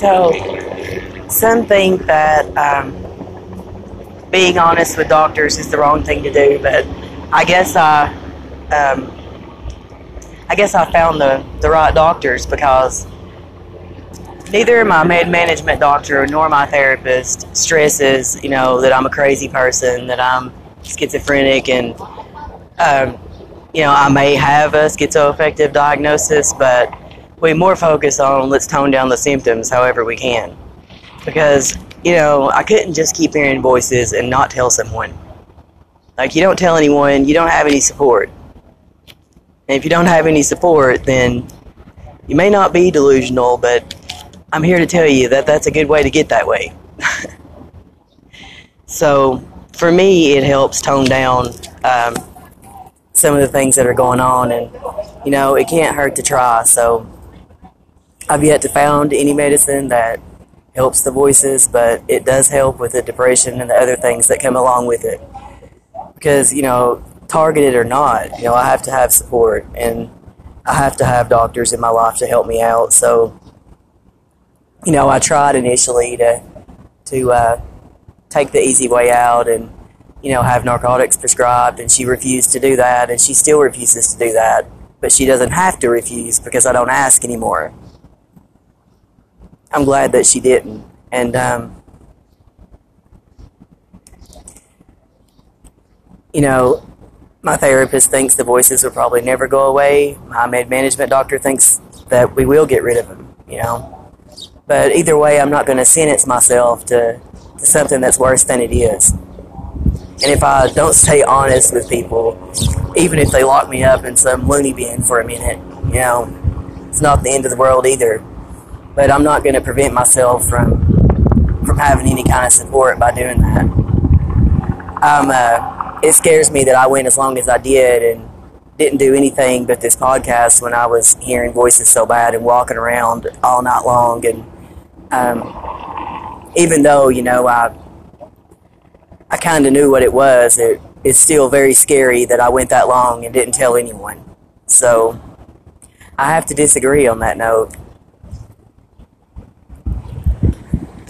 So, some think that um, being honest with doctors is the wrong thing to do, but I guess I, um, I guess I found the, the right doctors because neither my med management doctor nor my therapist stresses, you know, that I'm a crazy person, that I'm schizophrenic, and um, you know, I may have a schizoaffective diagnosis, but we more focus on let's tone down the symptoms however we can. Because, you know, I couldn't just keep hearing voices and not tell someone. Like, you don't tell anyone, you don't have any support. And if you don't have any support, then you may not be delusional, but I'm here to tell you that that's a good way to get that way. so, for me, it helps tone down um, some of the things that are going on, and you know, it can't hurt to try. So, I've yet to found any medicine that helps the voices, but it does help with the depression and the other things that come along with it. Because, you know, targeted or not, you know, I have to have support and I have to have doctors in my life to help me out. So, you know, I tried initially to to uh, take the easy way out and you know have narcotics prescribed, and she refused to do that, and she still refuses to do that. But she doesn't have to refuse because I don't ask anymore. I'm glad that she didn't. And, um, you know, my therapist thinks the voices will probably never go away. My med management doctor thinks that we will get rid of them, you know. But either way, I'm not going to sentence myself to, to something that's worse than it is. And if I don't stay honest with people, even if they lock me up in some loony bin for a minute, you know, it's not the end of the world either but I'm not going to prevent myself from from having any kind of support by doing that. Um, uh, it scares me that I went as long as I did and didn't do anything but this podcast when I was hearing voices so bad and walking around all night long. And um, even though you know I I kind of knew what it was, it it's still very scary that I went that long and didn't tell anyone. So I have to disagree on that note.